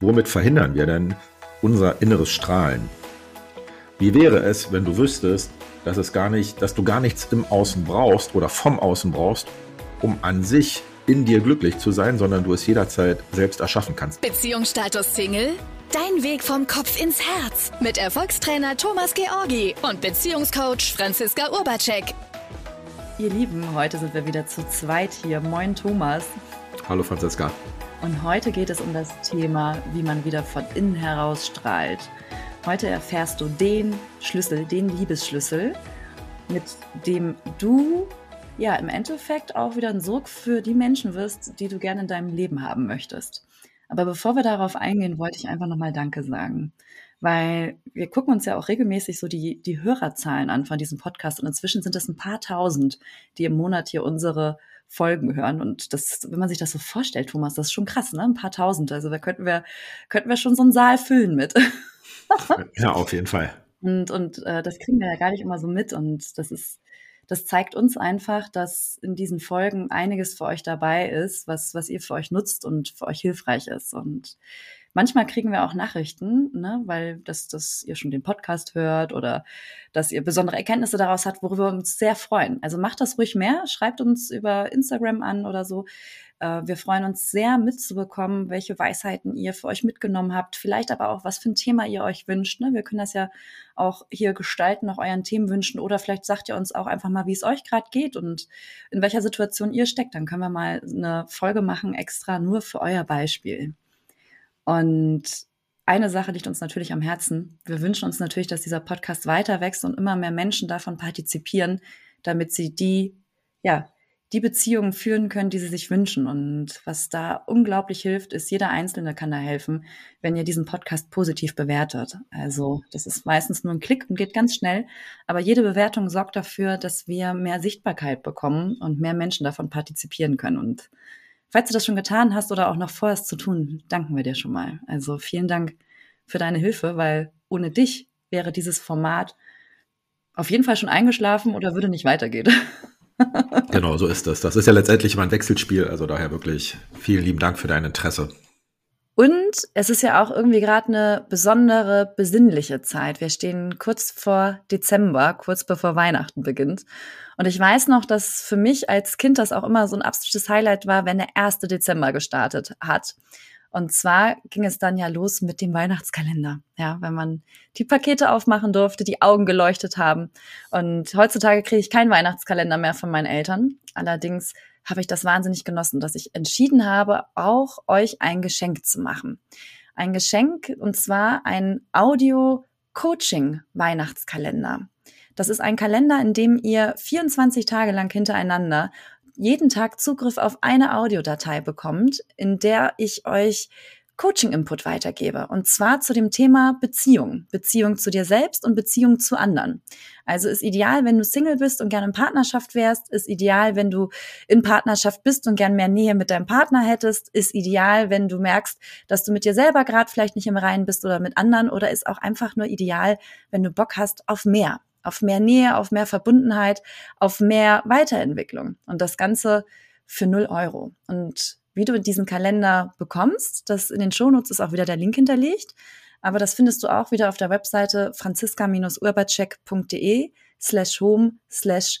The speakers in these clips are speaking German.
Womit verhindern wir denn unser inneres Strahlen? Wie wäre es, wenn du wüsstest, dass es gar nicht, dass du gar nichts im Außen brauchst oder vom Außen brauchst, um an sich in dir glücklich zu sein, sondern du es jederzeit selbst erschaffen kannst. Beziehungsstatus Single? Dein Weg vom Kopf ins Herz mit Erfolgstrainer Thomas Georgi und Beziehungscoach Franziska Urbacek. Ihr Lieben, heute sind wir wieder zu zweit hier. Moin Thomas. Hallo Franziska. Und heute geht es um das Thema, wie man wieder von innen heraus strahlt. Heute erfährst du den Schlüssel, den Liebesschlüssel, mit dem du ja im Endeffekt auch wieder ein Sorg für die Menschen wirst, die du gerne in deinem Leben haben möchtest. Aber bevor wir darauf eingehen, wollte ich einfach nochmal Danke sagen. Weil wir gucken uns ja auch regelmäßig so die, die Hörerzahlen an von diesem Podcast und inzwischen sind es ein paar tausend, die im Monat hier unsere Folgen hören. Und das, wenn man sich das so vorstellt, Thomas, das ist schon krass, ne? Ein paar tausend. Also da könnten wir, könnten wir schon so einen Saal füllen mit. ja, auf jeden Fall. Und, und äh, das kriegen wir ja gar nicht immer so mit. Und das ist, das zeigt uns einfach, dass in diesen Folgen einiges für euch dabei ist, was, was ihr für euch nutzt und für euch hilfreich ist. Und Manchmal kriegen wir auch Nachrichten, ne, weil das, dass ihr schon den Podcast hört oder dass ihr besondere Erkenntnisse daraus habt, worüber wir uns sehr freuen. Also macht das ruhig mehr, schreibt uns über Instagram an oder so. Äh, wir freuen uns sehr mitzubekommen, welche Weisheiten ihr für euch mitgenommen habt, vielleicht aber auch, was für ein Thema ihr euch wünscht. Ne? Wir können das ja auch hier gestalten, nach euren Themen wünschen oder vielleicht sagt ihr uns auch einfach mal, wie es euch gerade geht und in welcher Situation ihr steckt. Dann können wir mal eine Folge machen extra nur für euer Beispiel. Und eine Sache liegt uns natürlich am Herzen. Wir wünschen uns natürlich, dass dieser Podcast weiter wächst und immer mehr Menschen davon partizipieren, damit sie die, ja, die Beziehungen führen können, die sie sich wünschen. Und was da unglaublich hilft, ist, jeder Einzelne kann da helfen, wenn ihr diesen Podcast positiv bewertet. Also das ist meistens nur ein Klick und geht ganz schnell. Aber jede Bewertung sorgt dafür, dass wir mehr Sichtbarkeit bekommen und mehr Menschen davon partizipieren können. Und Falls du das schon getan hast oder auch noch vorhast zu tun, danken wir dir schon mal. Also vielen Dank für deine Hilfe, weil ohne dich wäre dieses Format auf jeden Fall schon eingeschlafen oder würde nicht weitergehen. genau, so ist das. Das ist ja letztendlich immer ein Wechselspiel. Also daher wirklich vielen lieben Dank für dein Interesse. Und es ist ja auch irgendwie gerade eine besondere, besinnliche Zeit. Wir stehen kurz vor Dezember, kurz bevor Weihnachten beginnt. Und ich weiß noch, dass für mich als Kind das auch immer so ein absolutes Highlight war, wenn der 1. Dezember gestartet hat. Und zwar ging es dann ja los mit dem Weihnachtskalender. Ja, wenn man die Pakete aufmachen durfte, die Augen geleuchtet haben. Und heutzutage kriege ich keinen Weihnachtskalender mehr von meinen Eltern. Allerdings habe ich das wahnsinnig genossen, dass ich entschieden habe, auch euch ein Geschenk zu machen. Ein Geschenk und zwar ein Audio-Coaching-Weihnachtskalender. Das ist ein Kalender, in dem ihr 24 Tage lang hintereinander jeden Tag Zugriff auf eine Audiodatei bekommt, in der ich euch Coaching-Input weitergebe. Und zwar zu dem Thema Beziehung. Beziehung zu dir selbst und Beziehung zu anderen. Also ist ideal, wenn du Single bist und gerne in Partnerschaft wärst. Ist ideal, wenn du in Partnerschaft bist und gern mehr Nähe mit deinem Partner hättest. Ist ideal, wenn du merkst, dass du mit dir selber gerade vielleicht nicht im Reinen bist oder mit anderen. Oder ist auch einfach nur ideal, wenn du Bock hast auf mehr. Auf mehr Nähe, auf mehr Verbundenheit, auf mehr Weiterentwicklung. Und das Ganze für null Euro. Und wie du diesen Kalender bekommst. Das in den Shownotes ist auch wieder der Link hinterlegt. Aber das findest du auch wieder auf der Webseite franziska-urbacek.de slash home slash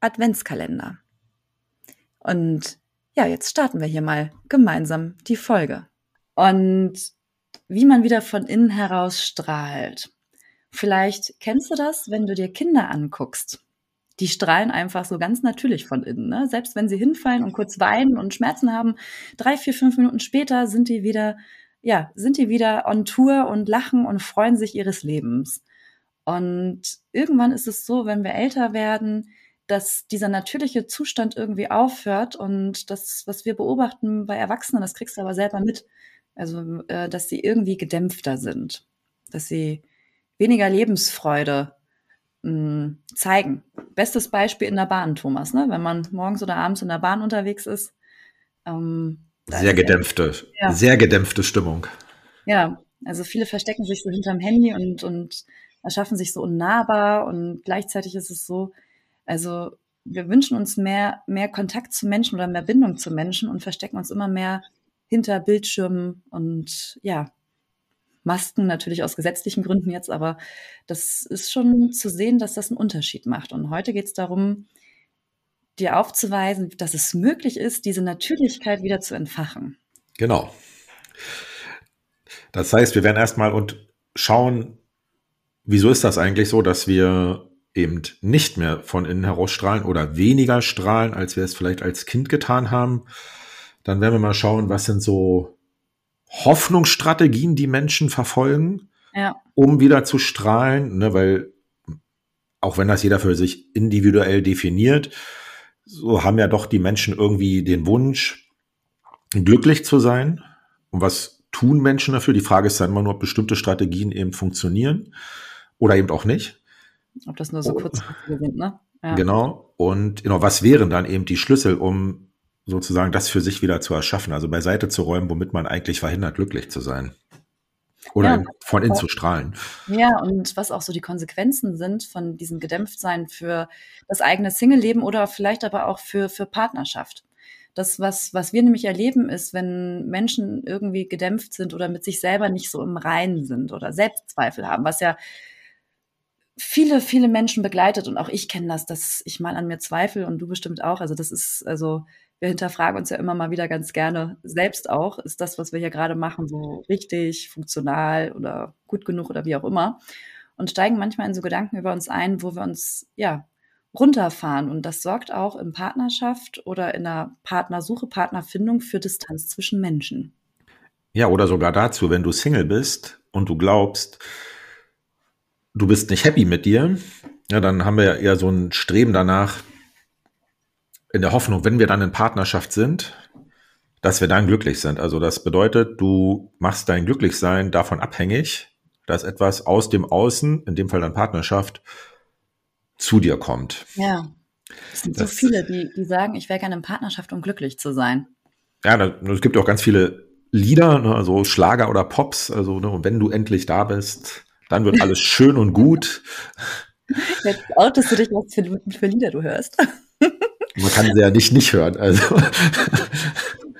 Adventskalender. Und ja, jetzt starten wir hier mal gemeinsam die Folge. Und wie man wieder von innen heraus strahlt. Vielleicht kennst du das, wenn du dir Kinder anguckst die strahlen einfach so ganz natürlich von innen. Ne? Selbst wenn sie hinfallen und kurz weinen und Schmerzen haben, drei, vier, fünf Minuten später sind die wieder, ja, sind die wieder on Tour und lachen und freuen sich ihres Lebens. Und irgendwann ist es so, wenn wir älter werden, dass dieser natürliche Zustand irgendwie aufhört und das, was wir beobachten bei Erwachsenen, das kriegst du aber selber mit. Also, äh, dass sie irgendwie gedämpfter sind, dass sie weniger Lebensfreude mh, zeigen. Bestes Beispiel in der Bahn, Thomas, ne? wenn man morgens oder abends in der Bahn unterwegs ist. Ähm, sehr gedämpfte, ja. sehr gedämpfte Stimmung. Ja, also viele verstecken sich so hinterm Handy und, und erschaffen sich so unnahbar und gleichzeitig ist es so, also wir wünschen uns mehr, mehr Kontakt zu Menschen oder mehr Bindung zu Menschen und verstecken uns immer mehr hinter Bildschirmen und ja, Masken natürlich aus gesetzlichen Gründen jetzt, aber das ist schon zu sehen, dass das einen Unterschied macht. Und heute geht es darum, dir aufzuweisen, dass es möglich ist, diese Natürlichkeit wieder zu entfachen. Genau. Das heißt, wir werden erstmal und schauen, wieso ist das eigentlich so, dass wir eben nicht mehr von innen heraus strahlen oder weniger strahlen, als wir es vielleicht als Kind getan haben. Dann werden wir mal schauen, was sind so Hoffnungsstrategien, die Menschen verfolgen, ja. um wieder zu strahlen, ne, weil auch wenn das jeder für sich individuell definiert, so haben ja doch die Menschen irgendwie den Wunsch, glücklich zu sein. Und was tun Menschen dafür? Die Frage ist dann immer nur, ob bestimmte Strategien eben funktionieren oder eben auch nicht. Ob das nur so oh. kurzfristig sind, ne? Ja. Genau. Und genau, was wären dann eben die Schlüssel, um sozusagen das für sich wieder zu erschaffen, also beiseite zu räumen, womit man eigentlich verhindert, glücklich zu sein. Oder ja, von innen zu strahlen. Ja, und was auch so die Konsequenzen sind von diesem Gedämpftsein für das eigene Single-Leben oder vielleicht aber auch für, für Partnerschaft. Das, was, was wir nämlich erleben, ist, wenn Menschen irgendwie gedämpft sind oder mit sich selber nicht so im Reinen sind oder Selbstzweifel haben, was ja viele, viele Menschen begleitet und auch ich kenne das, dass ich mal an mir zweifle und du bestimmt auch. Also das ist, also wir hinterfragen uns ja immer mal wieder ganz gerne selbst auch, ist das, was wir hier gerade machen, so richtig, funktional oder gut genug oder wie auch immer. Und steigen manchmal in so Gedanken über uns ein, wo wir uns, ja, runterfahren. Und das sorgt auch in Partnerschaft oder in einer Partnersuche, Partnerfindung für Distanz zwischen Menschen. Ja, oder sogar dazu, wenn du Single bist und du glaubst, du bist nicht happy mit dir, ja, dann haben wir ja eher so ein Streben danach, in der Hoffnung, wenn wir dann in Partnerschaft sind, dass wir dann glücklich sind. Also das bedeutet, du machst dein Glücklichsein davon abhängig, dass etwas aus dem Außen, in dem Fall dann Partnerschaft, zu dir kommt. Ja. Es sind das, so viele, die, die sagen, ich wäre gerne in Partnerschaft, um glücklich zu sein. Ja, es gibt auch ganz viele Lieder, ne, also Schlager oder Pops, also ne, und wenn du endlich da bist, dann wird alles schön und gut. Jetzt outest du dich, was für, für Lieder du hörst. Man kann sie ja nicht nicht hören. Also.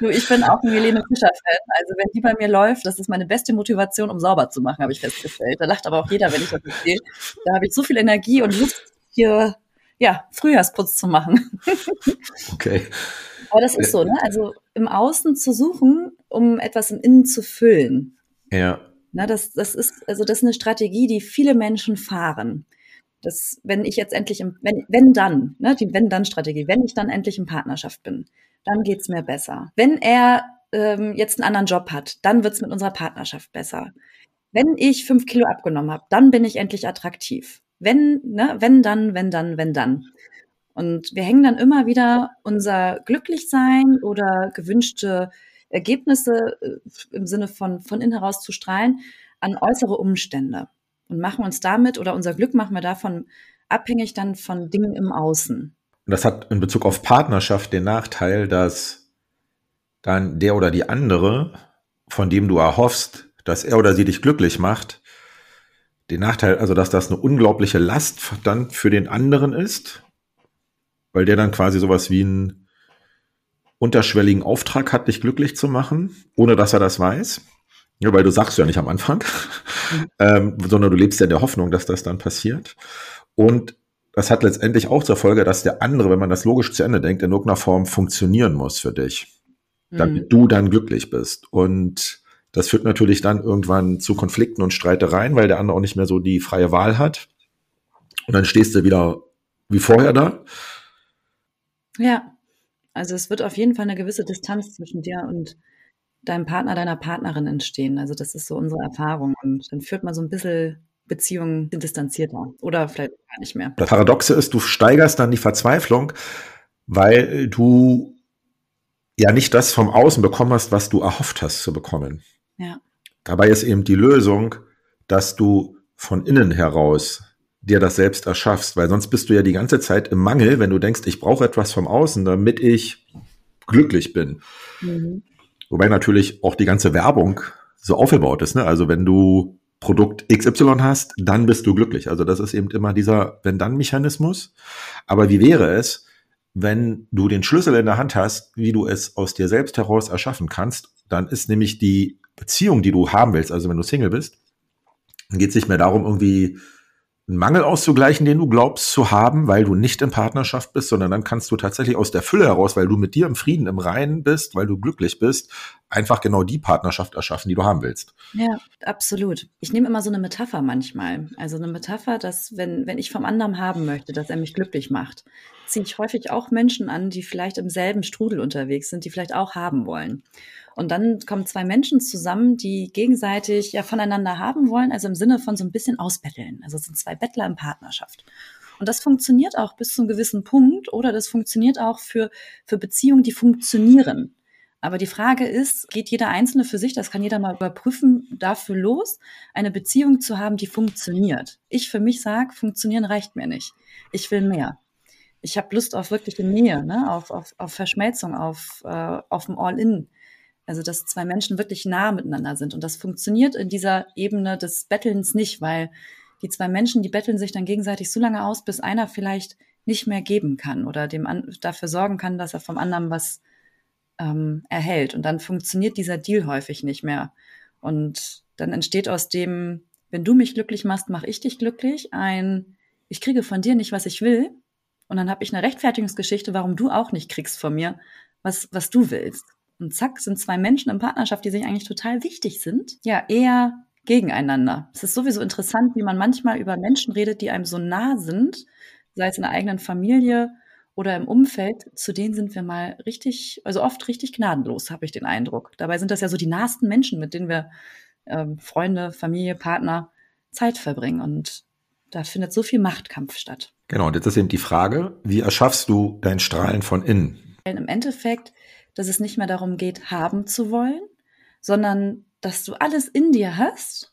Du, ich bin auch ein Helene Fischer-Fan. Also wenn die bei mir läuft, das ist meine beste Motivation, um sauber zu machen, habe ich festgestellt. Da lacht aber auch jeder, wenn ich das erzähle. Da habe ich so viel Energie und Lust, hier ja, Frühjahrsputz zu machen. Okay. Aber das ist so, ne? Also im Außen zu suchen, um etwas im Innen zu füllen. Ja. Na, das, das ist, also das ist eine Strategie, die viele Menschen fahren dass wenn ich jetzt endlich im, wenn, wenn dann, ne, die Wenn-Dann-Strategie, wenn ich dann endlich in Partnerschaft bin, dann geht's mir besser. Wenn er ähm, jetzt einen anderen Job hat, dann wird's mit unserer Partnerschaft besser. Wenn ich fünf Kilo abgenommen habe, dann bin ich endlich attraktiv. Wenn, ne, wenn dann, wenn dann, wenn dann. Und wir hängen dann immer wieder unser Glücklichsein oder gewünschte Ergebnisse äh, im Sinne von von innen heraus zu strahlen an äußere Umstände und machen uns damit oder unser Glück machen wir davon abhängig dann von Dingen im Außen. Und das hat in Bezug auf Partnerschaft den Nachteil, dass dann der oder die andere, von dem du erhoffst, dass er oder sie dich glücklich macht, den Nachteil, also dass das eine unglaubliche Last dann für den anderen ist, weil der dann quasi sowas wie einen unterschwelligen Auftrag hat, dich glücklich zu machen, ohne dass er das weiß. Ja, weil du sagst ja nicht am Anfang, mhm. ähm, sondern du lebst ja in der Hoffnung, dass das dann passiert. Und das hat letztendlich auch zur Folge, dass der andere, wenn man das logisch zu Ende denkt, in irgendeiner Form funktionieren muss für dich, damit mhm. du dann glücklich bist. Und das führt natürlich dann irgendwann zu Konflikten und Streitereien, weil der andere auch nicht mehr so die freie Wahl hat. Und dann stehst du wieder wie vorher da. Ja, also es wird auf jeden Fall eine gewisse Distanz zwischen dir und deinem Partner, deiner Partnerin entstehen. Also das ist so unsere Erfahrung. Und dann führt man so ein bisschen Beziehungen distanzierter oder vielleicht gar nicht mehr. Das Paradoxe ist, du steigerst dann die Verzweiflung, weil du ja nicht das vom Außen bekommen hast, was du erhofft hast zu bekommen. Ja. Dabei ist eben die Lösung, dass du von innen heraus dir das selbst erschaffst, weil sonst bist du ja die ganze Zeit im Mangel, wenn du denkst, ich brauche etwas vom Außen, damit ich glücklich bin. Mhm. Wobei natürlich auch die ganze Werbung so aufgebaut ist. Ne? Also wenn du Produkt XY hast, dann bist du glücklich. Also das ist eben immer dieser Wenn-Dann-Mechanismus. Aber wie wäre es, wenn du den Schlüssel in der Hand hast, wie du es aus dir selbst heraus erschaffen kannst, dann ist nämlich die Beziehung, die du haben willst, also wenn du Single bist, dann geht es nicht mehr darum, irgendwie einen Mangel auszugleichen, den du glaubst zu haben, weil du nicht in Partnerschaft bist, sondern dann kannst du tatsächlich aus der Fülle heraus, weil du mit dir im Frieden, im Reinen bist, weil du glücklich bist, einfach genau die Partnerschaft erschaffen, die du haben willst. Ja, absolut. Ich nehme immer so eine Metapher manchmal. Also eine Metapher, dass wenn, wenn ich vom anderen haben möchte, dass er mich glücklich macht, ziehe ich häufig auch Menschen an, die vielleicht im selben Strudel unterwegs sind, die vielleicht auch haben wollen. Und dann kommen zwei Menschen zusammen, die gegenseitig ja voneinander haben wollen, also im Sinne von so ein bisschen ausbetteln. Also es sind zwei Bettler in Partnerschaft. Und das funktioniert auch bis zu einem gewissen Punkt oder das funktioniert auch für, für Beziehungen, die funktionieren. Aber die Frage ist, geht jeder Einzelne für sich, das kann jeder mal überprüfen, dafür los, eine Beziehung zu haben, die funktioniert. Ich für mich sage, funktionieren reicht mir nicht. Ich will mehr. Ich habe Lust auf wirkliche Nähe, ne? auf, auf, auf Verschmelzung, auf, äh, auf ein All-In. Also, dass zwei Menschen wirklich nah miteinander sind. Und das funktioniert in dieser Ebene des Bettelns nicht, weil die zwei Menschen, die betteln sich dann gegenseitig so lange aus, bis einer vielleicht nicht mehr geben kann oder dem an, dafür sorgen kann, dass er vom anderen was ähm, erhält. Und dann funktioniert dieser Deal häufig nicht mehr. Und dann entsteht aus dem, wenn du mich glücklich machst, mache ich dich glücklich, ein, ich kriege von dir nicht, was ich will. Und dann habe ich eine Rechtfertigungsgeschichte, warum du auch nicht kriegst von mir, was, was du willst. Und zack, sind zwei Menschen in Partnerschaft, die sich eigentlich total wichtig sind, ja, eher gegeneinander. Es ist sowieso interessant, wie man manchmal über Menschen redet, die einem so nah sind, sei es in der eigenen Familie oder im Umfeld, zu denen sind wir mal richtig, also oft richtig gnadenlos, habe ich den Eindruck. Dabei sind das ja so die nahsten Menschen, mit denen wir ähm, Freunde, Familie, Partner Zeit verbringen. Und da findet so viel Machtkampf statt. Genau, und jetzt ist eben die Frage, wie erschaffst du dein Strahlen von innen? Im Endeffekt dass es nicht mehr darum geht, haben zu wollen, sondern dass du alles in dir hast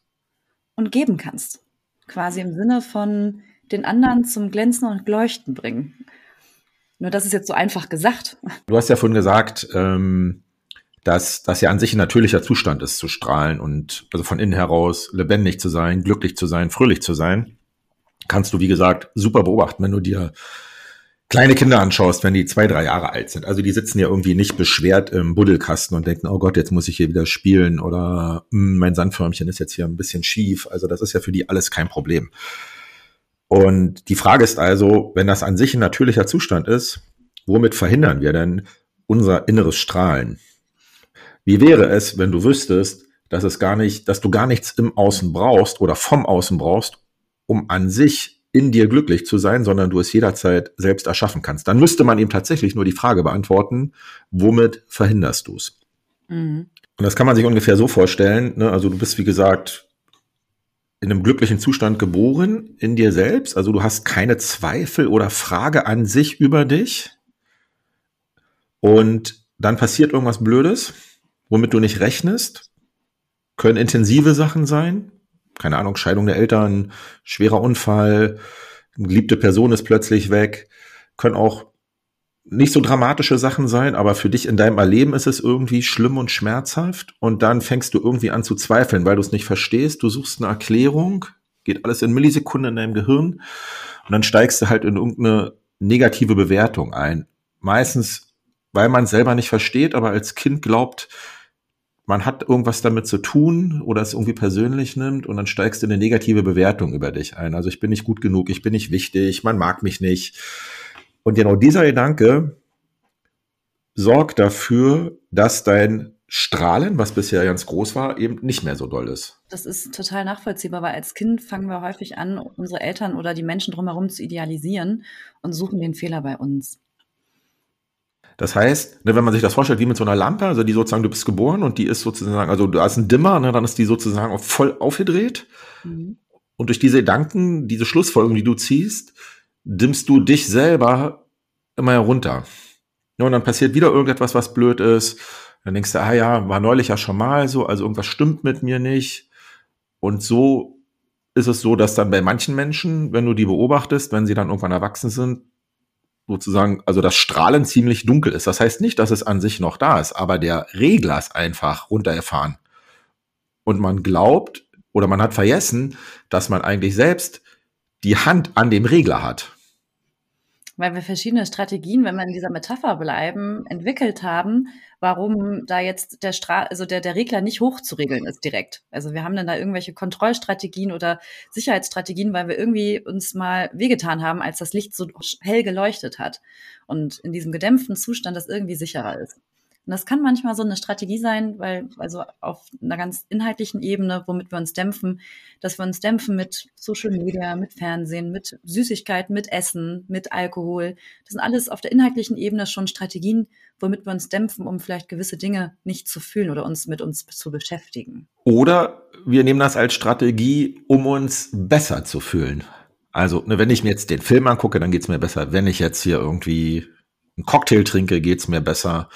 und geben kannst. Quasi im Sinne von den anderen zum Glänzen und Leuchten bringen. Nur das ist jetzt so einfach gesagt. Du hast ja vorhin gesagt, ähm, dass das ja an sich ein natürlicher Zustand ist, zu strahlen und also von innen heraus lebendig zu sein, glücklich zu sein, fröhlich zu sein. Kannst du, wie gesagt, super beobachten, wenn du dir kleine Kinder anschaust, wenn die zwei, drei Jahre alt sind. Also die sitzen ja irgendwie nicht beschwert im Buddelkasten und denken, oh Gott, jetzt muss ich hier wieder spielen oder hm, mein Sandförmchen ist jetzt hier ein bisschen schief. Also das ist ja für die alles kein Problem. Und die Frage ist also, wenn das an sich ein natürlicher Zustand ist, womit verhindern wir denn unser inneres Strahlen? Wie wäre es, wenn du wüsstest, dass es gar nicht, dass du gar nichts im Außen brauchst oder vom Außen brauchst, um an sich in dir glücklich zu sein, sondern du es jederzeit selbst erschaffen kannst. Dann müsste man ihm tatsächlich nur die Frage beantworten, womit verhinderst du es? Mhm. Und das kann man sich ungefähr so vorstellen. Ne? Also du bist, wie gesagt, in einem glücklichen Zustand geboren in dir selbst. Also du hast keine Zweifel oder Frage an sich über dich. Und dann passiert irgendwas Blödes, womit du nicht rechnest. Können intensive Sachen sein, keine Ahnung, Scheidung der Eltern, schwerer Unfall, geliebte Person ist plötzlich weg, können auch nicht so dramatische Sachen sein, aber für dich in deinem Erleben ist es irgendwie schlimm und schmerzhaft und dann fängst du irgendwie an zu zweifeln, weil du es nicht verstehst, du suchst eine Erklärung, geht alles in Millisekunden in deinem Gehirn und dann steigst du halt in irgendeine negative Bewertung ein. Meistens, weil man selber nicht versteht, aber als Kind glaubt, man hat irgendwas damit zu tun oder es irgendwie persönlich nimmt und dann steigst du in eine negative Bewertung über dich ein. Also ich bin nicht gut genug, ich bin nicht wichtig, man mag mich nicht. Und genau dieser Gedanke sorgt dafür, dass dein Strahlen, was bisher ganz groß war, eben nicht mehr so doll ist. Das ist total nachvollziehbar, weil als Kind fangen wir häufig an, unsere Eltern oder die Menschen drumherum zu idealisieren und suchen den Fehler bei uns. Das heißt, ne, wenn man sich das vorstellt, wie mit so einer Lampe, also die sozusagen, du bist geboren und die ist sozusagen, also du hast einen Dimmer, ne, dann ist die sozusagen voll aufgedreht. Mhm. Und durch diese Gedanken, diese Schlussfolgerung, die du ziehst, dimmst du dich selber immer herunter. Ja, und dann passiert wieder irgendetwas, was blöd ist. Dann denkst du, ah ja, war neulich ja schon mal so, also irgendwas stimmt mit mir nicht. Und so ist es so, dass dann bei manchen Menschen, wenn du die beobachtest, wenn sie dann irgendwann erwachsen sind, sozusagen, also das Strahlen ziemlich dunkel ist. Das heißt nicht, dass es an sich noch da ist, aber der Regler ist einfach runtergefahren. Und man glaubt oder man hat vergessen, dass man eigentlich selbst die Hand an dem Regler hat. Weil wir verschiedene Strategien, wenn wir in dieser Metapher bleiben, entwickelt haben, warum da jetzt der Stra also der, der Regler nicht hochzuregeln ist direkt. Also wir haben dann da irgendwelche Kontrollstrategien oder Sicherheitsstrategien, weil wir irgendwie uns mal wehgetan haben, als das Licht so hell geleuchtet hat und in diesem gedämpften Zustand das irgendwie sicherer ist. Und das kann manchmal so eine Strategie sein, weil, also auf einer ganz inhaltlichen Ebene, womit wir uns dämpfen, dass wir uns dämpfen mit Social Media, mit Fernsehen, mit Süßigkeiten, mit Essen, mit Alkohol. Das sind alles auf der inhaltlichen Ebene schon Strategien, womit wir uns dämpfen, um vielleicht gewisse Dinge nicht zu fühlen oder uns mit uns zu beschäftigen. Oder wir nehmen das als Strategie, um uns besser zu fühlen. Also, ne, wenn ich mir jetzt den Film angucke, dann geht's mir besser. Wenn ich jetzt hier irgendwie einen Cocktail trinke, geht's mir besser.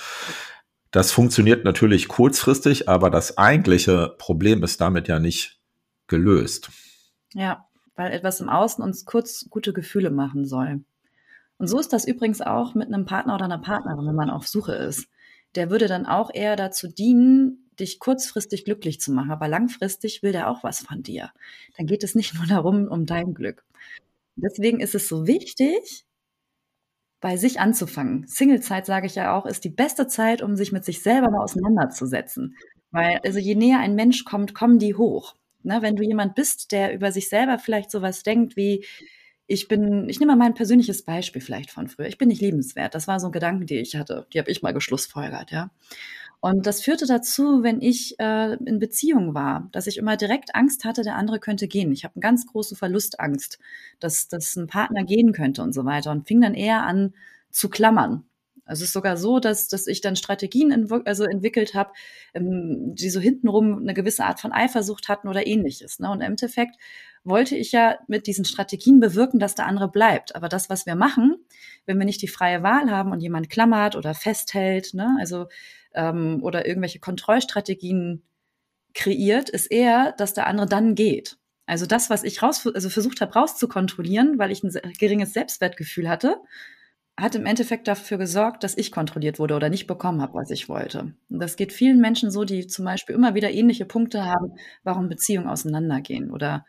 Das funktioniert natürlich kurzfristig, aber das eigentliche Problem ist damit ja nicht gelöst. Ja, weil etwas im Außen uns kurz gute Gefühle machen soll. Und so ist das übrigens auch mit einem Partner oder einer Partnerin, wenn man auf Suche ist. Der würde dann auch eher dazu dienen, dich kurzfristig glücklich zu machen, aber langfristig will der auch was von dir. Dann geht es nicht nur darum, um dein Glück. Deswegen ist es so wichtig, bei sich anzufangen. Singlezeit, sage ich ja auch, ist die beste Zeit, um sich mit sich selber mal auseinanderzusetzen. Weil, also je näher ein Mensch kommt, kommen die hoch. Ne, wenn du jemand bist, der über sich selber vielleicht sowas denkt wie, ich bin, ich nehme mal mein persönliches Beispiel vielleicht von früher. Ich bin nicht liebenswert. Das war so ein Gedanke, die ich hatte. Die habe ich mal geschlussfolgert, ja. Und das führte dazu, wenn ich äh, in Beziehung war, dass ich immer direkt Angst hatte, der andere könnte gehen. Ich habe eine ganz große Verlustangst, dass, dass ein Partner gehen könnte und so weiter und fing dann eher an zu klammern. Also es ist sogar so, dass, dass ich dann Strategien also entwickelt habe, ähm, die so hintenrum eine gewisse Art von Eifersucht hatten oder ähnliches. Ne? Und im Endeffekt wollte ich ja mit diesen Strategien bewirken, dass der andere bleibt. Aber das, was wir machen, wenn wir nicht die freie Wahl haben und jemand klammert oder festhält, ne? also ähm, oder irgendwelche Kontrollstrategien kreiert, ist eher, dass der andere dann geht. Also das, was ich raus, also versucht habe rauszukontrollieren, weil ich ein geringes Selbstwertgefühl hatte, hat im Endeffekt dafür gesorgt, dass ich kontrolliert wurde oder nicht bekommen habe, was ich wollte. Und das geht vielen Menschen so, die zum Beispiel immer wieder ähnliche Punkte haben, warum Beziehungen auseinandergehen oder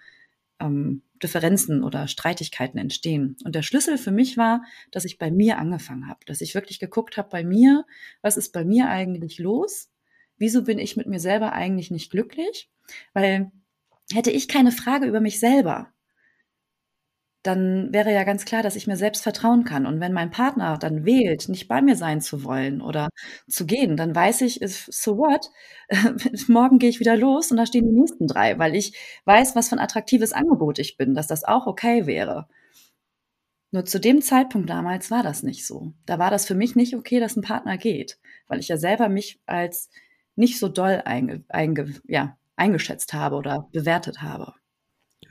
ähm, Differenzen oder Streitigkeiten entstehen. Und der Schlüssel für mich war, dass ich bei mir angefangen habe, dass ich wirklich geguckt habe bei mir, was ist bei mir eigentlich los? Wieso bin ich mit mir selber eigentlich nicht glücklich? Weil hätte ich keine Frage über mich selber, dann wäre ja ganz klar, dass ich mir selbst vertrauen kann. Und wenn mein Partner dann wählt, nicht bei mir sein zu wollen oder zu gehen, dann weiß ich, so what? Morgen gehe ich wieder los und da stehen die nächsten drei, weil ich weiß, was für ein attraktives Angebot ich bin, dass das auch okay wäre. Nur zu dem Zeitpunkt damals war das nicht so. Da war das für mich nicht okay, dass ein Partner geht, weil ich ja selber mich als nicht so doll einge, einge, ja, eingeschätzt habe oder bewertet habe.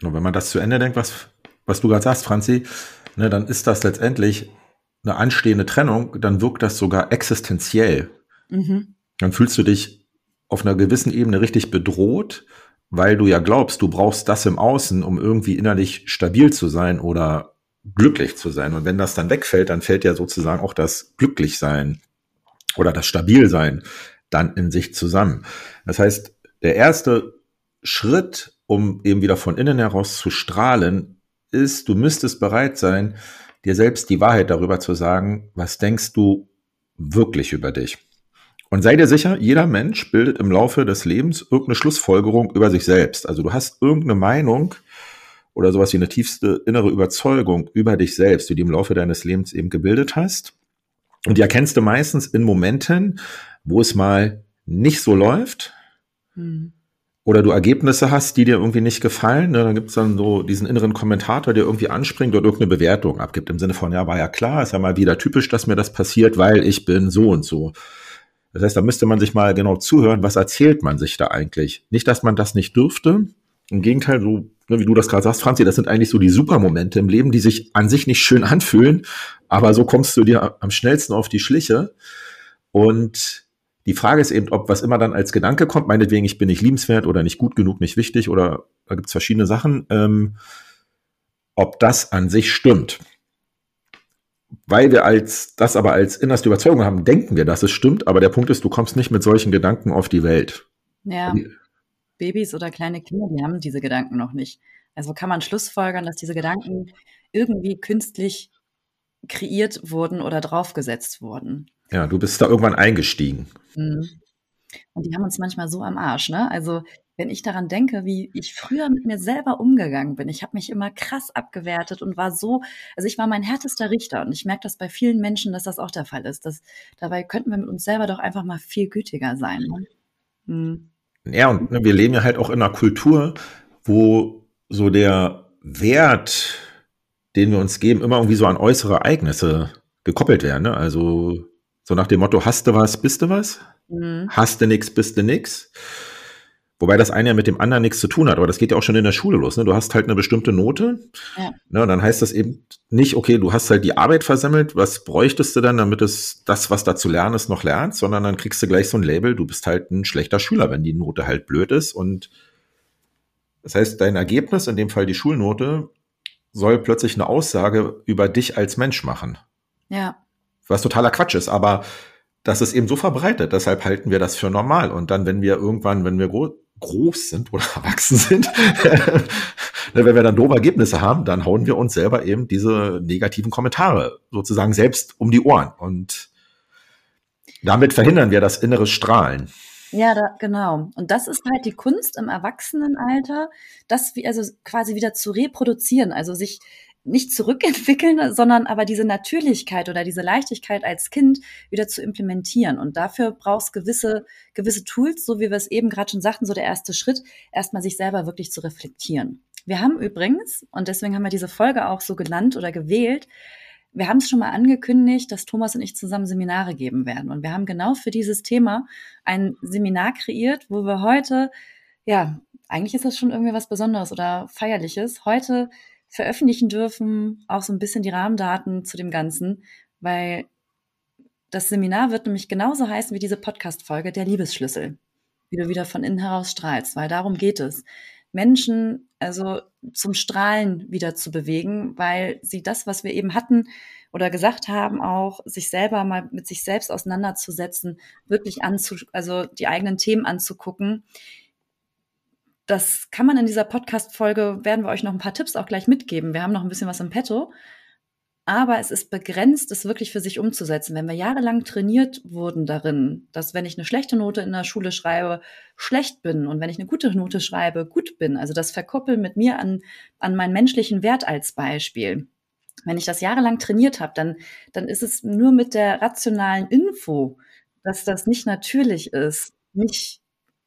Und wenn man das zu Ende denkt, was was du gerade sagst, Franzi, ne, dann ist das letztendlich eine anstehende Trennung, dann wirkt das sogar existenziell. Mhm. Dann fühlst du dich auf einer gewissen Ebene richtig bedroht, weil du ja glaubst, du brauchst das im Außen, um irgendwie innerlich stabil zu sein oder glücklich zu sein. Und wenn das dann wegfällt, dann fällt ja sozusagen auch das Glücklichsein oder das Stabilsein dann in sich zusammen. Das heißt, der erste Schritt, um eben wieder von innen heraus zu strahlen, ist, du müsstest bereit sein, dir selbst die Wahrheit darüber zu sagen, was denkst du wirklich über dich. Und sei dir sicher, jeder Mensch bildet im Laufe des Lebens irgendeine Schlussfolgerung über sich selbst. Also du hast irgendeine Meinung oder sowas wie eine tiefste innere Überzeugung über dich selbst, die du im Laufe deines Lebens eben gebildet hast. Und die erkennst du meistens in Momenten, wo es mal nicht so läuft. Hm oder du Ergebnisse hast, die dir irgendwie nicht gefallen, ne, dann gibt's dann so diesen inneren Kommentator, der irgendwie anspringt oder irgendeine Bewertung abgibt. Im Sinne von, ja, war ja klar, ist ja mal wieder typisch, dass mir das passiert, weil ich bin so und so. Das heißt, da müsste man sich mal genau zuhören, was erzählt man sich da eigentlich? Nicht, dass man das nicht dürfte. Im Gegenteil, so, ne, wie du das gerade sagst, Franzi, das sind eigentlich so die Supermomente im Leben, die sich an sich nicht schön anfühlen, aber so kommst du dir am schnellsten auf die Schliche. Und die Frage ist eben, ob was immer dann als Gedanke kommt, meinetwegen, ich bin nicht liebenswert oder nicht gut genug, nicht wichtig oder da gibt es verschiedene Sachen, ähm, ob das an sich stimmt. Weil wir als das aber als innerste Überzeugung haben, denken wir, dass es stimmt, aber der Punkt ist, du kommst nicht mit solchen Gedanken auf die Welt. Ja. Babys oder kleine Kinder, die haben diese Gedanken noch nicht. Also kann man schlussfolgern, dass diese Gedanken irgendwie künstlich kreiert wurden oder draufgesetzt wurden. Ja, du bist da irgendwann eingestiegen. Mhm. Und die haben uns manchmal so am Arsch, ne? Also wenn ich daran denke, wie ich früher mit mir selber umgegangen bin, ich habe mich immer krass abgewertet und war so, also ich war mein härtester Richter und ich merke das bei vielen Menschen, dass das auch der Fall ist. Dass, dabei könnten wir mit uns selber doch einfach mal viel gütiger sein. Ne? Hm. Ja, und ne, wir leben ja halt auch in einer Kultur, wo so der Wert, den wir uns geben, immer irgendwie so an äußere Ereignisse gekoppelt werden. Ne? Also so nach dem Motto, hast du was, bist du was? Mhm. Hast du nix, bist du nix? Wobei das eine ja mit dem anderen nichts zu tun hat, aber das geht ja auch schon in der Schule los. Ne? Du hast halt eine bestimmte Note. Ja. Ne? Und dann heißt das eben nicht, okay, du hast halt die Arbeit versammelt, was bräuchtest du dann, damit es das, was da zu lernen ist, noch lernst, sondern dann kriegst du gleich so ein Label, du bist halt ein schlechter Schüler, wenn die Note halt blöd ist. Und das heißt, dein Ergebnis, in dem Fall die Schulnote, soll plötzlich eine Aussage über dich als Mensch machen. Ja. Was totaler Quatsch ist, aber das ist eben so verbreitet, deshalb halten wir das für normal. Und dann, wenn wir irgendwann, wenn wir groß sind oder erwachsen sind, wenn wir dann doofe Ergebnisse haben, dann hauen wir uns selber eben diese negativen Kommentare sozusagen selbst um die Ohren. Und damit verhindern wir das innere Strahlen. Ja, da, genau. Und das ist halt die Kunst im Erwachsenenalter, das wie, also quasi wieder zu reproduzieren, also sich nicht zurückentwickeln, sondern aber diese Natürlichkeit oder diese Leichtigkeit als Kind wieder zu implementieren. Und dafür brauchst gewisse, gewisse Tools, so wie wir es eben gerade schon sagten, so der erste Schritt, erstmal sich selber wirklich zu reflektieren. Wir haben übrigens, und deswegen haben wir diese Folge auch so genannt oder gewählt, wir haben es schon mal angekündigt, dass Thomas und ich zusammen Seminare geben werden. Und wir haben genau für dieses Thema ein Seminar kreiert, wo wir heute, ja, eigentlich ist das schon irgendwie was Besonderes oder Feierliches, heute veröffentlichen dürfen, auch so ein bisschen die Rahmendaten zu dem Ganzen, weil das Seminar wird nämlich genauso heißen wie diese Podcast-Folge, der Liebesschlüssel, wie du wieder von innen heraus strahlst, weil darum geht es. Menschen also zum Strahlen wieder zu bewegen, weil sie das, was wir eben hatten oder gesagt haben, auch sich selber mal mit sich selbst auseinanderzusetzen, wirklich anzu, also die eigenen Themen anzugucken, das kann man in dieser Podcast-Folge, werden wir euch noch ein paar Tipps auch gleich mitgeben. Wir haben noch ein bisschen was im Petto. Aber es ist begrenzt, es wirklich für sich umzusetzen. Wenn wir jahrelang trainiert wurden darin, dass wenn ich eine schlechte Note in der Schule schreibe, schlecht bin und wenn ich eine gute Note schreibe, gut bin, also das verkoppeln mit mir an, an meinen menschlichen Wert als Beispiel. Wenn ich das jahrelang trainiert habe, dann, dann ist es nur mit der rationalen Info, dass das nicht natürlich ist, nicht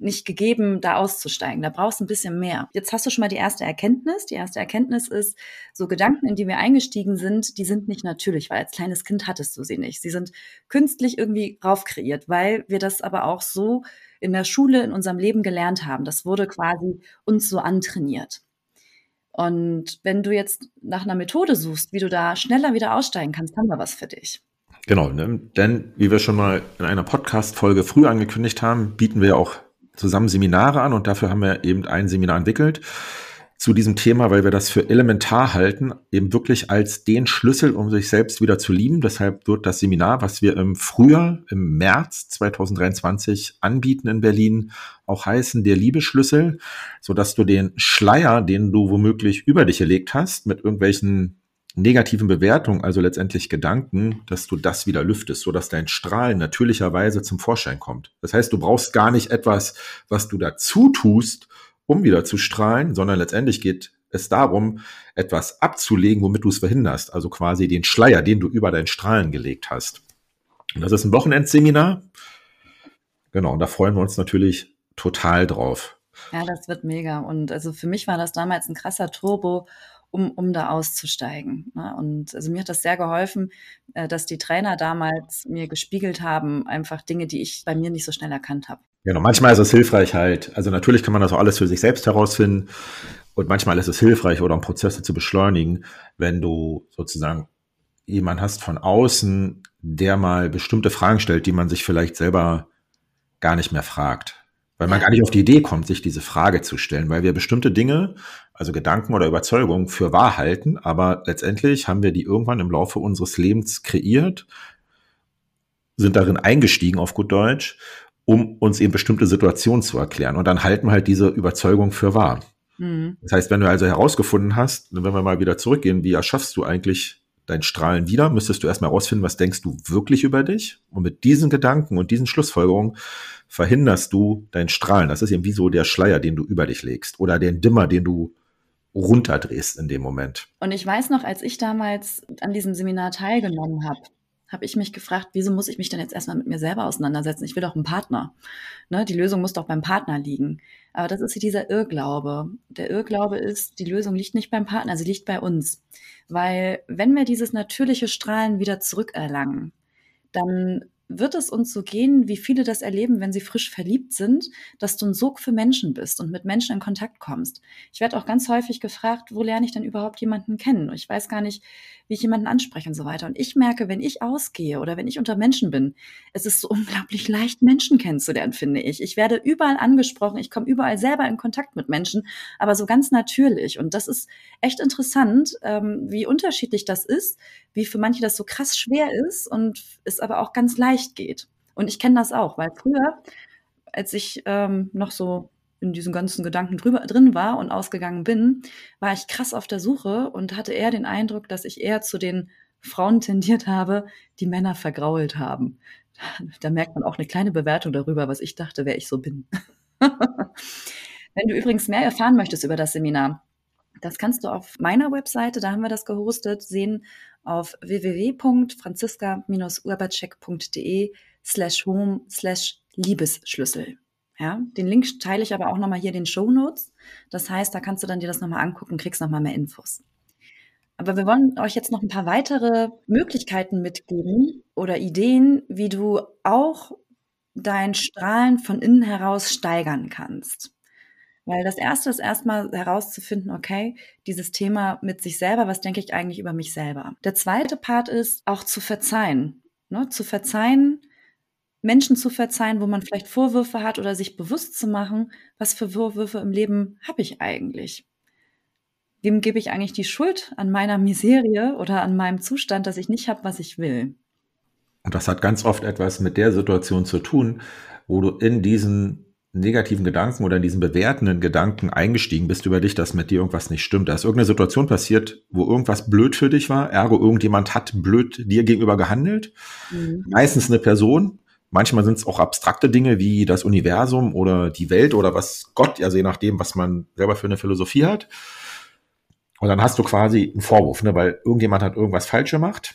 nicht gegeben, da auszusteigen. Da brauchst du ein bisschen mehr. Jetzt hast du schon mal die erste Erkenntnis. Die erste Erkenntnis ist, so Gedanken, in die wir eingestiegen sind, die sind nicht natürlich, weil als kleines Kind hattest du sie nicht. Sie sind künstlich irgendwie raufkreiert, weil wir das aber auch so in der Schule, in unserem Leben gelernt haben. Das wurde quasi uns so antrainiert. Und wenn du jetzt nach einer Methode suchst, wie du da schneller wieder aussteigen kannst, haben wir was für dich. Genau, ne? denn wie wir schon mal in einer Podcast-Folge früh angekündigt haben, bieten wir auch zusammen Seminare an und dafür haben wir eben ein Seminar entwickelt zu diesem Thema, weil wir das für elementar halten, eben wirklich als den Schlüssel, um sich selbst wieder zu lieben. Deshalb wird das Seminar, was wir im Frühjahr, im März 2023 anbieten in Berlin, auch heißen der Liebeschlüssel, so dass du den Schleier, den du womöglich über dich gelegt hast, mit irgendwelchen negativen Bewertung, also letztendlich Gedanken, dass du das wieder lüftest, so dass dein Strahlen natürlicherweise zum Vorschein kommt. Das heißt, du brauchst gar nicht etwas, was du dazu tust, um wieder zu strahlen, sondern letztendlich geht es darum, etwas abzulegen, womit du es verhinderst. Also quasi den Schleier, den du über dein Strahlen gelegt hast. Und das ist ein Wochenendseminar. Genau, und da freuen wir uns natürlich total drauf. Ja, das wird mega. Und also für mich war das damals ein krasser Turbo, um, um da auszusteigen. Ne? Und also mir hat das sehr geholfen, äh, dass die Trainer damals mir gespiegelt haben, einfach Dinge, die ich bei mir nicht so schnell erkannt habe. Genau, manchmal ist es hilfreich halt. Also natürlich kann man das auch alles für sich selbst herausfinden. Und manchmal ist es hilfreich oder um Prozesse zu beschleunigen, wenn du sozusagen jemand hast von außen, der mal bestimmte Fragen stellt, die man sich vielleicht selber gar nicht mehr fragt. Weil man gar nicht auf die Idee kommt, sich diese Frage zu stellen, weil wir bestimmte Dinge, also Gedanken oder Überzeugungen für wahr halten, aber letztendlich haben wir die irgendwann im Laufe unseres Lebens kreiert, sind darin eingestiegen auf gut Deutsch, um uns eben bestimmte Situationen zu erklären. Und dann halten wir halt diese Überzeugung für wahr. Mhm. Das heißt, wenn du also herausgefunden hast, wenn wir mal wieder zurückgehen, wie erschaffst du eigentlich dein Strahlen wieder, müsstest du erstmal herausfinden, was denkst du wirklich über dich. Und mit diesen Gedanken und diesen Schlussfolgerungen verhinderst du dein Strahlen. Das ist eben wie so der Schleier, den du über dich legst oder den Dimmer, den du runterdrehst in dem Moment. Und ich weiß noch, als ich damals an diesem Seminar teilgenommen habe, habe ich mich gefragt, wieso muss ich mich denn jetzt erstmal mit mir selber auseinandersetzen? Ich will doch einen Partner. Ne? Die Lösung muss doch beim Partner liegen. Aber das ist dieser Irrglaube. Der Irrglaube ist, die Lösung liegt nicht beim Partner, sie liegt bei uns. Weil wenn wir dieses natürliche Strahlen wieder zurückerlangen, dann wird es uns so gehen, wie viele das erleben, wenn sie frisch verliebt sind, dass du ein Sog für Menschen bist und mit Menschen in Kontakt kommst. Ich werde auch ganz häufig gefragt, wo lerne ich denn überhaupt jemanden kennen? Ich weiß gar nicht, wie ich jemanden anspreche und so weiter. Und ich merke, wenn ich ausgehe oder wenn ich unter Menschen bin, es ist so unglaublich leicht, Menschen kennenzulernen, finde ich. Ich werde überall angesprochen, ich komme überall selber in Kontakt mit Menschen, aber so ganz natürlich. Und das ist echt interessant, ähm, wie unterschiedlich das ist, wie für manche das so krass schwer ist und es aber auch ganz leicht geht. Und ich kenne das auch, weil früher, als ich ähm, noch so in diesen ganzen Gedanken drüber, drin war und ausgegangen bin, war ich krass auf der Suche und hatte eher den Eindruck, dass ich eher zu den Frauen tendiert habe, die Männer vergrault haben. Da merkt man auch eine kleine Bewertung darüber, was ich dachte, wer ich so bin. Wenn du übrigens mehr erfahren möchtest über das Seminar, das kannst du auf meiner Webseite, da haben wir das gehostet, sehen auf www.franziska-urbacek.de slash home slash Liebesschlüssel. Ja, den Link teile ich aber auch nochmal hier in den Show Notes. Das heißt, da kannst du dann dir das nochmal angucken, kriegst nochmal mehr Infos. Aber wir wollen euch jetzt noch ein paar weitere Möglichkeiten mitgeben oder Ideen, wie du auch dein Strahlen von innen heraus steigern kannst. Weil das erste ist erstmal herauszufinden, okay, dieses Thema mit sich selber, was denke ich eigentlich über mich selber? Der zweite Part ist auch zu verzeihen. Ne? Zu verzeihen, Menschen zu verzeihen, wo man vielleicht Vorwürfe hat oder sich bewusst zu machen, was für Vorwürfe im Leben habe ich eigentlich? Wem gebe ich eigentlich die Schuld an meiner Miserie oder an meinem Zustand, dass ich nicht habe, was ich will? Und das hat ganz oft etwas mit der Situation zu tun, wo du in diesen negativen Gedanken oder in diesen bewertenden Gedanken eingestiegen bist über dich, dass mit dir irgendwas nicht stimmt. Da ist irgendeine Situation passiert, wo irgendwas blöd für dich war, ergo irgendjemand hat blöd dir gegenüber gehandelt. Mhm. Meistens eine Person, Manchmal sind es auch abstrakte Dinge wie das Universum oder die Welt oder was Gott, also je nachdem, was man selber für eine Philosophie hat. Und dann hast du quasi einen Vorwurf, ne, weil irgendjemand hat irgendwas falsch gemacht.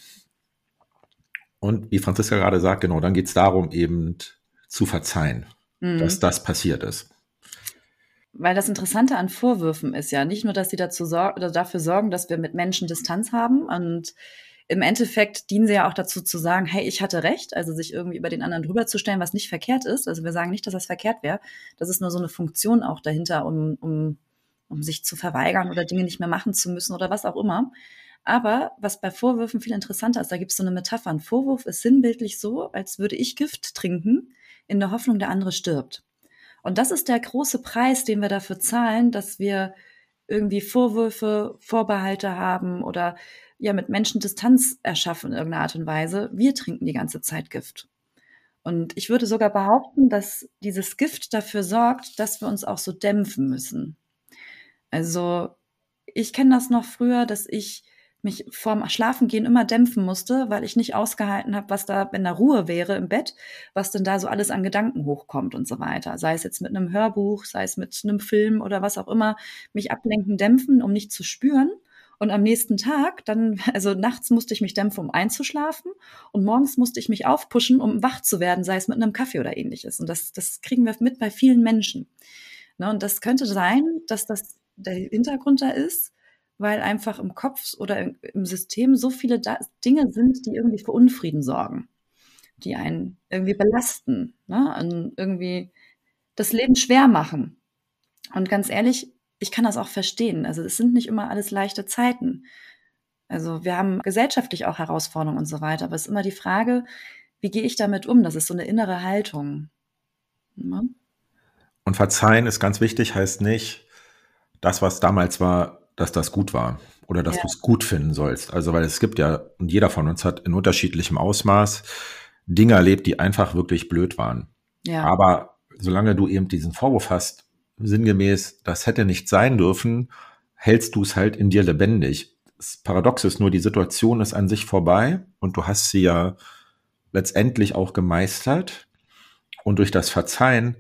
Und wie Franziska gerade sagt, genau, dann geht es darum, eben zu verzeihen, mhm. dass das passiert ist. Weil das Interessante an Vorwürfen ist ja nicht nur, dass sie dazu sor dafür sorgen, dass wir mit Menschen Distanz haben und im Endeffekt dienen sie ja auch dazu zu sagen, hey, ich hatte recht, also sich irgendwie über den anderen drüber zu stellen, was nicht verkehrt ist. Also wir sagen nicht, dass das verkehrt wäre. Das ist nur so eine Funktion auch dahinter, um, um, um sich zu verweigern oder Dinge nicht mehr machen zu müssen oder was auch immer. Aber was bei Vorwürfen viel interessanter ist, da gibt es so eine Metapher. Ein Vorwurf ist sinnbildlich so, als würde ich Gift trinken, in der Hoffnung, der andere stirbt. Und das ist der große Preis, den wir dafür zahlen, dass wir irgendwie Vorwürfe, Vorbehalte haben oder ja mit Menschen Distanz erschaffen in irgendeiner Art und Weise. Wir trinken die ganze Zeit Gift. Und ich würde sogar behaupten, dass dieses Gift dafür sorgt, dass wir uns auch so dämpfen müssen. Also ich kenne das noch früher, dass ich mich vorm Schlafengehen immer dämpfen musste, weil ich nicht ausgehalten habe, was da, wenn da Ruhe wäre im Bett, was denn da so alles an Gedanken hochkommt und so weiter. Sei es jetzt mit einem Hörbuch, sei es mit einem Film oder was auch immer, mich ablenken, dämpfen, um nicht zu spüren. Und am nächsten Tag, dann, also nachts musste ich mich dämpfen, um einzuschlafen. Und morgens musste ich mich aufpushen, um wach zu werden, sei es mit einem Kaffee oder ähnliches. Und das, das kriegen wir mit bei vielen Menschen. Ne, und das könnte sein, dass das der Hintergrund da ist, weil einfach im Kopf oder im System so viele da Dinge sind, die irgendwie für Unfrieden sorgen, die einen irgendwie belasten, ne? und irgendwie das Leben schwer machen. Und ganz ehrlich, ich kann das auch verstehen. Also es sind nicht immer alles leichte Zeiten. Also wir haben gesellschaftlich auch Herausforderungen und so weiter, aber es ist immer die Frage, wie gehe ich damit um? Das ist so eine innere Haltung. Ja? Und verzeihen ist ganz wichtig, heißt nicht, das, was damals war, dass das gut war oder dass ja. du es gut finden sollst. Also, weil es gibt ja, und jeder von uns hat in unterschiedlichem Ausmaß Dinge erlebt, die einfach wirklich blöd waren. Ja. Aber solange du eben diesen Vorwurf hast, sinngemäß, das hätte nicht sein dürfen, hältst du es halt in dir lebendig. das Paradox ist nur, die Situation ist an sich vorbei und du hast sie ja letztendlich auch gemeistert. Und durch das Verzeihen,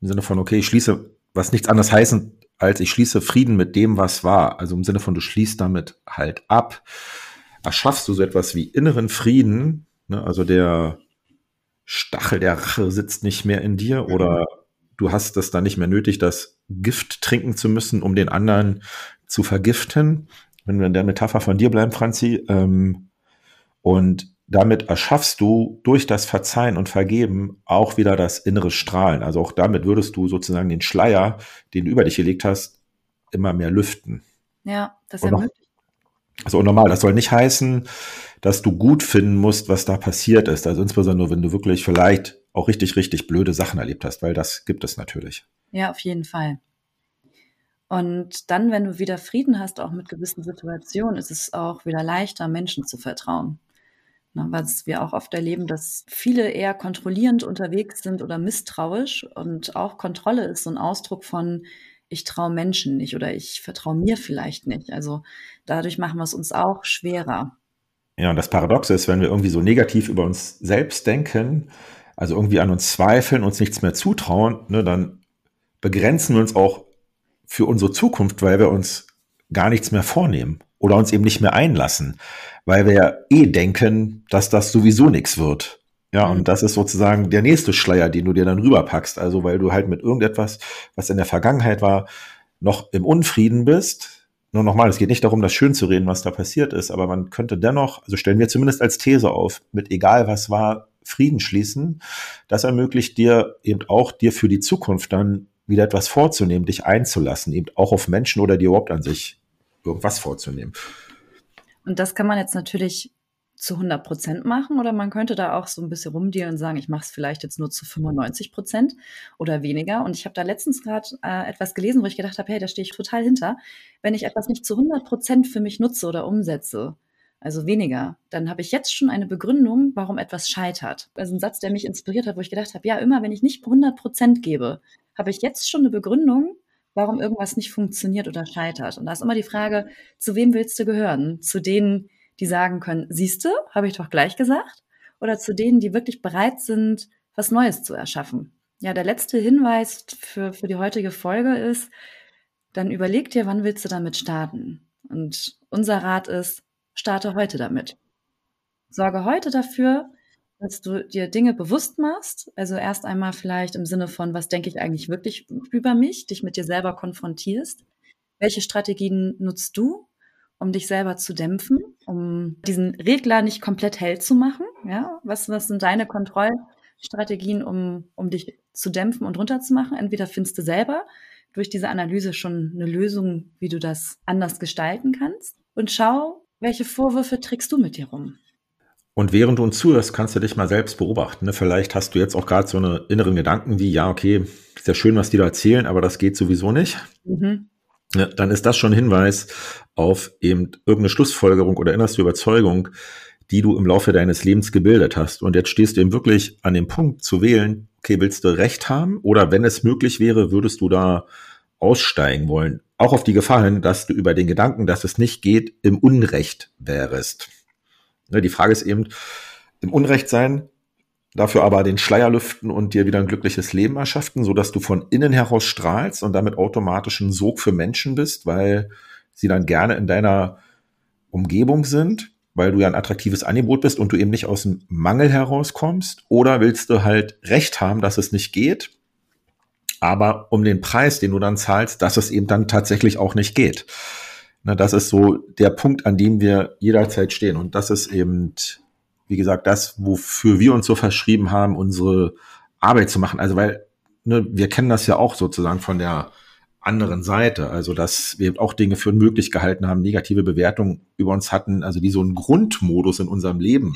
im Sinne von, okay, ich schließe, was nichts anderes heißen, als ich schließe Frieden mit dem, was war. Also im Sinne von, du schließt damit halt ab, erschaffst du so etwas wie inneren Frieden. Ne? Also der Stachel der Rache sitzt nicht mehr in dir oder du hast es dann nicht mehr nötig, das Gift trinken zu müssen, um den anderen zu vergiften. Wenn wir in der Metapher von dir bleiben, Franzi. Ähm, und damit erschaffst du durch das Verzeihen und Vergeben auch wieder das innere Strahlen. Also auch damit würdest du sozusagen den Schleier, den du über dich gelegt hast, immer mehr lüften. Ja, das ist ja möglich. Also normal, das soll nicht heißen, dass du gut finden musst, was da passiert ist. Also insbesondere, wenn du wirklich vielleicht auch richtig, richtig blöde Sachen erlebt hast, weil das gibt es natürlich. Ja, auf jeden Fall. Und dann, wenn du wieder Frieden hast, auch mit gewissen Situationen, ist es auch wieder leichter, Menschen zu vertrauen. Na, was wir auch oft erleben, dass viele eher kontrollierend unterwegs sind oder misstrauisch. Und auch Kontrolle ist so ein Ausdruck von, ich traue Menschen nicht oder ich vertraue mir vielleicht nicht. Also dadurch machen wir es uns auch schwerer. Ja, und das Paradoxe ist, wenn wir irgendwie so negativ über uns selbst denken, also irgendwie an uns zweifeln, uns nichts mehr zutrauen, ne, dann begrenzen wir uns auch für unsere Zukunft, weil wir uns gar nichts mehr vornehmen oder uns eben nicht mehr einlassen, weil wir ja eh denken, dass das sowieso nichts wird. Ja, und mhm. das ist sozusagen der nächste Schleier, den du dir dann rüberpackst. Also, weil du halt mit irgendetwas, was in der Vergangenheit war, noch im Unfrieden bist. Nur nochmal, es geht nicht darum, das schön zu reden, was da passiert ist, aber man könnte dennoch, also stellen wir zumindest als These auf, mit egal was war, Frieden schließen. Das ermöglicht dir eben auch, dir für die Zukunft dann wieder etwas vorzunehmen, dich einzulassen, eben auch auf Menschen oder dir überhaupt an sich irgendwas vorzunehmen. Und das kann man jetzt natürlich zu 100 Prozent machen oder man könnte da auch so ein bisschen rumdealen und sagen, ich mache es vielleicht jetzt nur zu 95 Prozent oder weniger. Und ich habe da letztens gerade äh, etwas gelesen, wo ich gedacht habe, hey, da stehe ich total hinter. Wenn ich etwas nicht zu 100 Prozent für mich nutze oder umsetze, also weniger, dann habe ich jetzt schon eine Begründung, warum etwas scheitert. Also ein Satz, der mich inspiriert hat, wo ich gedacht habe, ja, immer wenn ich nicht 100 Prozent gebe, habe ich jetzt schon eine Begründung, warum irgendwas nicht funktioniert oder scheitert. Und da ist immer die Frage, zu wem willst du gehören? Zu denen, die sagen können, siehste, habe ich doch gleich gesagt, oder zu denen, die wirklich bereit sind, was Neues zu erschaffen. Ja, der letzte Hinweis für, für die heutige Folge ist, dann überleg dir, wann willst du damit starten? Und unser Rat ist, starte heute damit. Sorge heute dafür, dass du dir Dinge bewusst machst. Also erst einmal vielleicht im Sinne von, was denke ich eigentlich wirklich über mich, dich mit dir selber konfrontierst. Welche Strategien nutzt du? um dich selber zu dämpfen, um diesen Regler nicht komplett hell zu machen. Ja, was, was sind deine Kontrollstrategien, um, um dich zu dämpfen und runterzumachen? Entweder findest du selber durch diese Analyse schon eine Lösung, wie du das anders gestalten kannst. Und schau, welche Vorwürfe trägst du mit dir rum? Und während du uns zuhörst, kannst du dich mal selbst beobachten. Ne? Vielleicht hast du jetzt auch gerade so eine inneren Gedanken wie, ja, okay, ist ja schön, was die da erzählen, aber das geht sowieso nicht. Mhm ja, dann ist das schon ein Hinweis auf eben irgendeine Schlussfolgerung oder innerste Überzeugung, die du im Laufe deines Lebens gebildet hast. Und jetzt stehst du eben wirklich an dem Punkt zu wählen, okay, willst du Recht haben? Oder wenn es möglich wäre, würdest du da aussteigen wollen? Auch auf die Gefahr hin, dass du über den Gedanken, dass es nicht geht, im Unrecht wärest. Ne, die Frage ist eben, im Unrecht sein dafür aber den Schleier lüften und dir wieder ein glückliches Leben erschaffen, so dass du von innen heraus strahlst und damit automatisch ein Sog für Menschen bist, weil sie dann gerne in deiner Umgebung sind, weil du ja ein attraktives Angebot bist und du eben nicht aus dem Mangel herauskommst? Oder willst du halt Recht haben, dass es nicht geht, aber um den Preis, den du dann zahlst, dass es eben dann tatsächlich auch nicht geht? Na, das ist so der Punkt, an dem wir jederzeit stehen. Und das ist eben wie gesagt, das, wofür wir uns so verschrieben haben, unsere Arbeit zu machen. Also weil ne, wir kennen das ja auch sozusagen von der anderen Seite. Also dass wir auch Dinge für unmöglich gehalten haben, negative Bewertungen über uns hatten, also die so einen Grundmodus in unserem Leben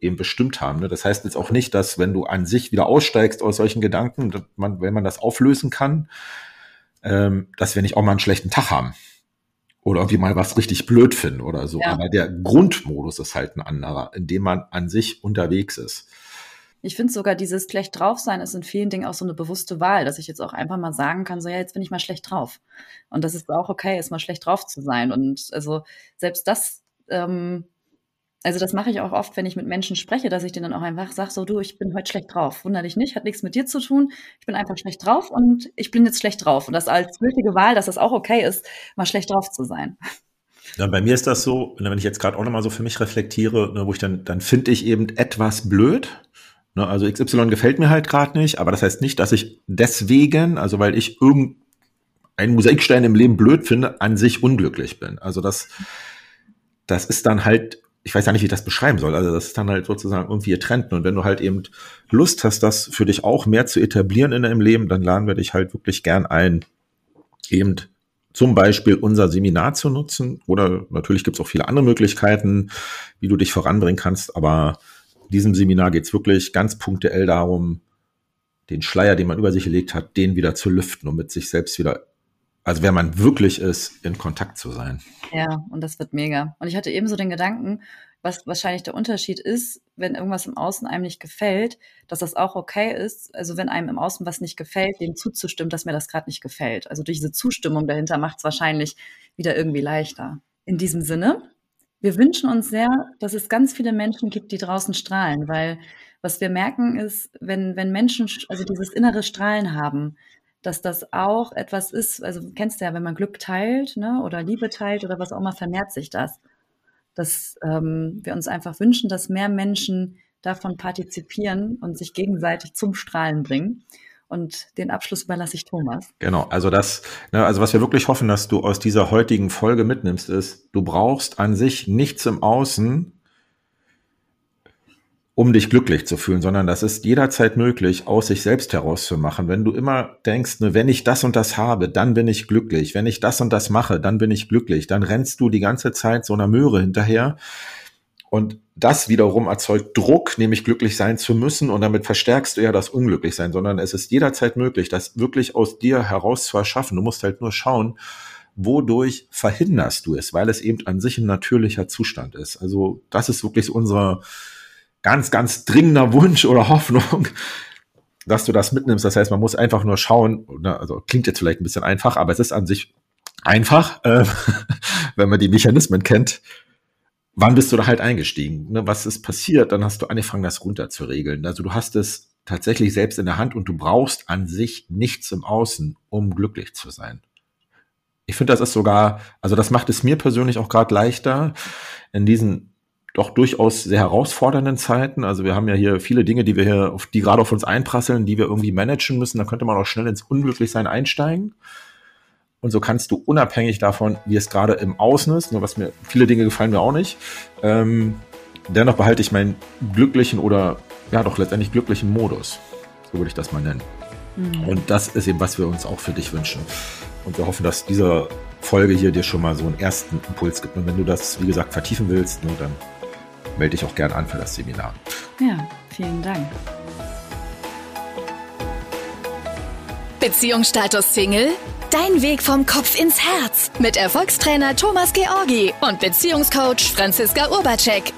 eben bestimmt haben. Ne? Das heißt jetzt auch nicht, dass wenn du an sich wieder aussteigst aus solchen Gedanken, man, wenn man das auflösen kann, ähm, dass wir nicht auch mal einen schlechten Tag haben oder irgendwie mal was richtig blöd finden oder so. Ja. Aber der Grundmodus ist halt ein anderer, in dem man an sich unterwegs ist. Ich finde sogar dieses schlecht drauf sein ist in vielen Dingen auch so eine bewusste Wahl, dass ich jetzt auch einfach mal sagen kann, so ja, jetzt bin ich mal schlecht drauf. Und das ist auch okay, ist mal schlecht drauf zu sein. Und also selbst das, ähm, also das mache ich auch oft, wenn ich mit Menschen spreche, dass ich denen dann auch einfach sage, so du, ich bin heute schlecht drauf. Wunder dich nicht, hat nichts mit dir zu tun. Ich bin einfach schlecht drauf und ich bin jetzt schlecht drauf. Und das als gültige Wahl, dass das auch okay ist, mal schlecht drauf zu sein. Ja, bei mir ist das so, wenn ich jetzt gerade auch nochmal so für mich reflektiere, ne, wo ich dann, dann finde ich eben etwas blöd. Ne, also XY gefällt mir halt gerade nicht, aber das heißt nicht, dass ich deswegen, also weil ich irgendeinen Mosaikstein im Leben blöd finde, an sich unglücklich bin. Also das, das ist dann halt, ich weiß ja nicht, wie ich das beschreiben soll. Also das ist dann halt sozusagen irgendwie getrennt. Und wenn du halt eben Lust hast, das für dich auch mehr zu etablieren in deinem Leben, dann laden wir dich halt wirklich gern ein, eben zum Beispiel unser Seminar zu nutzen. Oder natürlich gibt es auch viele andere Möglichkeiten, wie du dich voranbringen kannst. Aber in diesem Seminar geht es wirklich ganz punktuell darum, den Schleier, den man über sich gelegt hat, den wieder zu lüften und mit sich selbst wieder, also wer man wirklich ist, in Kontakt zu sein. Ja, und das wird mega. Und ich hatte ebenso den Gedanken, was wahrscheinlich der Unterschied ist, wenn irgendwas im Außen einem nicht gefällt, dass das auch okay ist. Also wenn einem im Außen was nicht gefällt, dem zuzustimmen, dass mir das gerade nicht gefällt. Also durch diese Zustimmung dahinter macht es wahrscheinlich wieder irgendwie leichter. In diesem Sinne, wir wünschen uns sehr, dass es ganz viele Menschen gibt, die draußen strahlen, weil was wir merken ist, wenn, wenn Menschen also dieses innere Strahlen haben, dass das auch etwas ist, also kennst du ja, wenn man Glück teilt ne, oder Liebe teilt oder was auch immer, vermehrt sich das dass ähm, wir uns einfach wünschen, dass mehr Menschen davon partizipieren und sich gegenseitig zum Strahlen bringen. Und den Abschluss überlasse ich Thomas. Genau, also das, ne, also was wir wirklich hoffen, dass du aus dieser heutigen Folge mitnimmst, ist, du brauchst an sich nichts im Außen, um dich glücklich zu fühlen, sondern das ist jederzeit möglich, aus sich selbst herauszumachen. Wenn du immer denkst, ne, wenn ich das und das habe, dann bin ich glücklich. Wenn ich das und das mache, dann bin ich glücklich. Dann rennst du die ganze Zeit so einer Möhre hinterher. Und das wiederum erzeugt Druck, nämlich glücklich sein zu müssen. Und damit verstärkst du ja das Unglücklichsein, sondern es ist jederzeit möglich, das wirklich aus dir heraus zu erschaffen. Du musst halt nur schauen, wodurch verhinderst du es, weil es eben an sich ein natürlicher Zustand ist. Also das ist wirklich unsere, ganz, ganz dringender Wunsch oder Hoffnung, dass du das mitnimmst. Das heißt, man muss einfach nur schauen, also klingt jetzt vielleicht ein bisschen einfach, aber es ist an sich einfach, äh, wenn man die Mechanismen kennt. Wann bist du da halt eingestiegen? Ne, was ist passiert? Dann hast du angefangen, das runterzuregeln. Also du hast es tatsächlich selbst in der Hand und du brauchst an sich nichts im Außen, um glücklich zu sein. Ich finde, das ist sogar, also das macht es mir persönlich auch gerade leichter, in diesen doch durchaus sehr herausfordernden Zeiten. Also wir haben ja hier viele Dinge, die wir hier, auf, die gerade auf uns einprasseln, die wir irgendwie managen müssen. Da könnte man auch schnell ins Unglücklichsein einsteigen. Und so kannst du unabhängig davon, wie es gerade im Außen ist, nur was mir, viele Dinge gefallen mir auch nicht, ähm, dennoch behalte ich meinen glücklichen oder ja doch letztendlich glücklichen Modus. So würde ich das mal nennen. Mhm. Und das ist eben, was wir uns auch für dich wünschen. Und wir hoffen, dass diese Folge hier dir schon mal so einen ersten Impuls gibt. Und wenn du das, wie gesagt, vertiefen willst, nur dann melde dich auch gern an für das Seminar. Ja, vielen Dank. Beziehungsstatus Single? Dein Weg vom Kopf ins Herz mit Erfolgstrainer Thomas Georgi und Beziehungscoach Franziska Urbacek.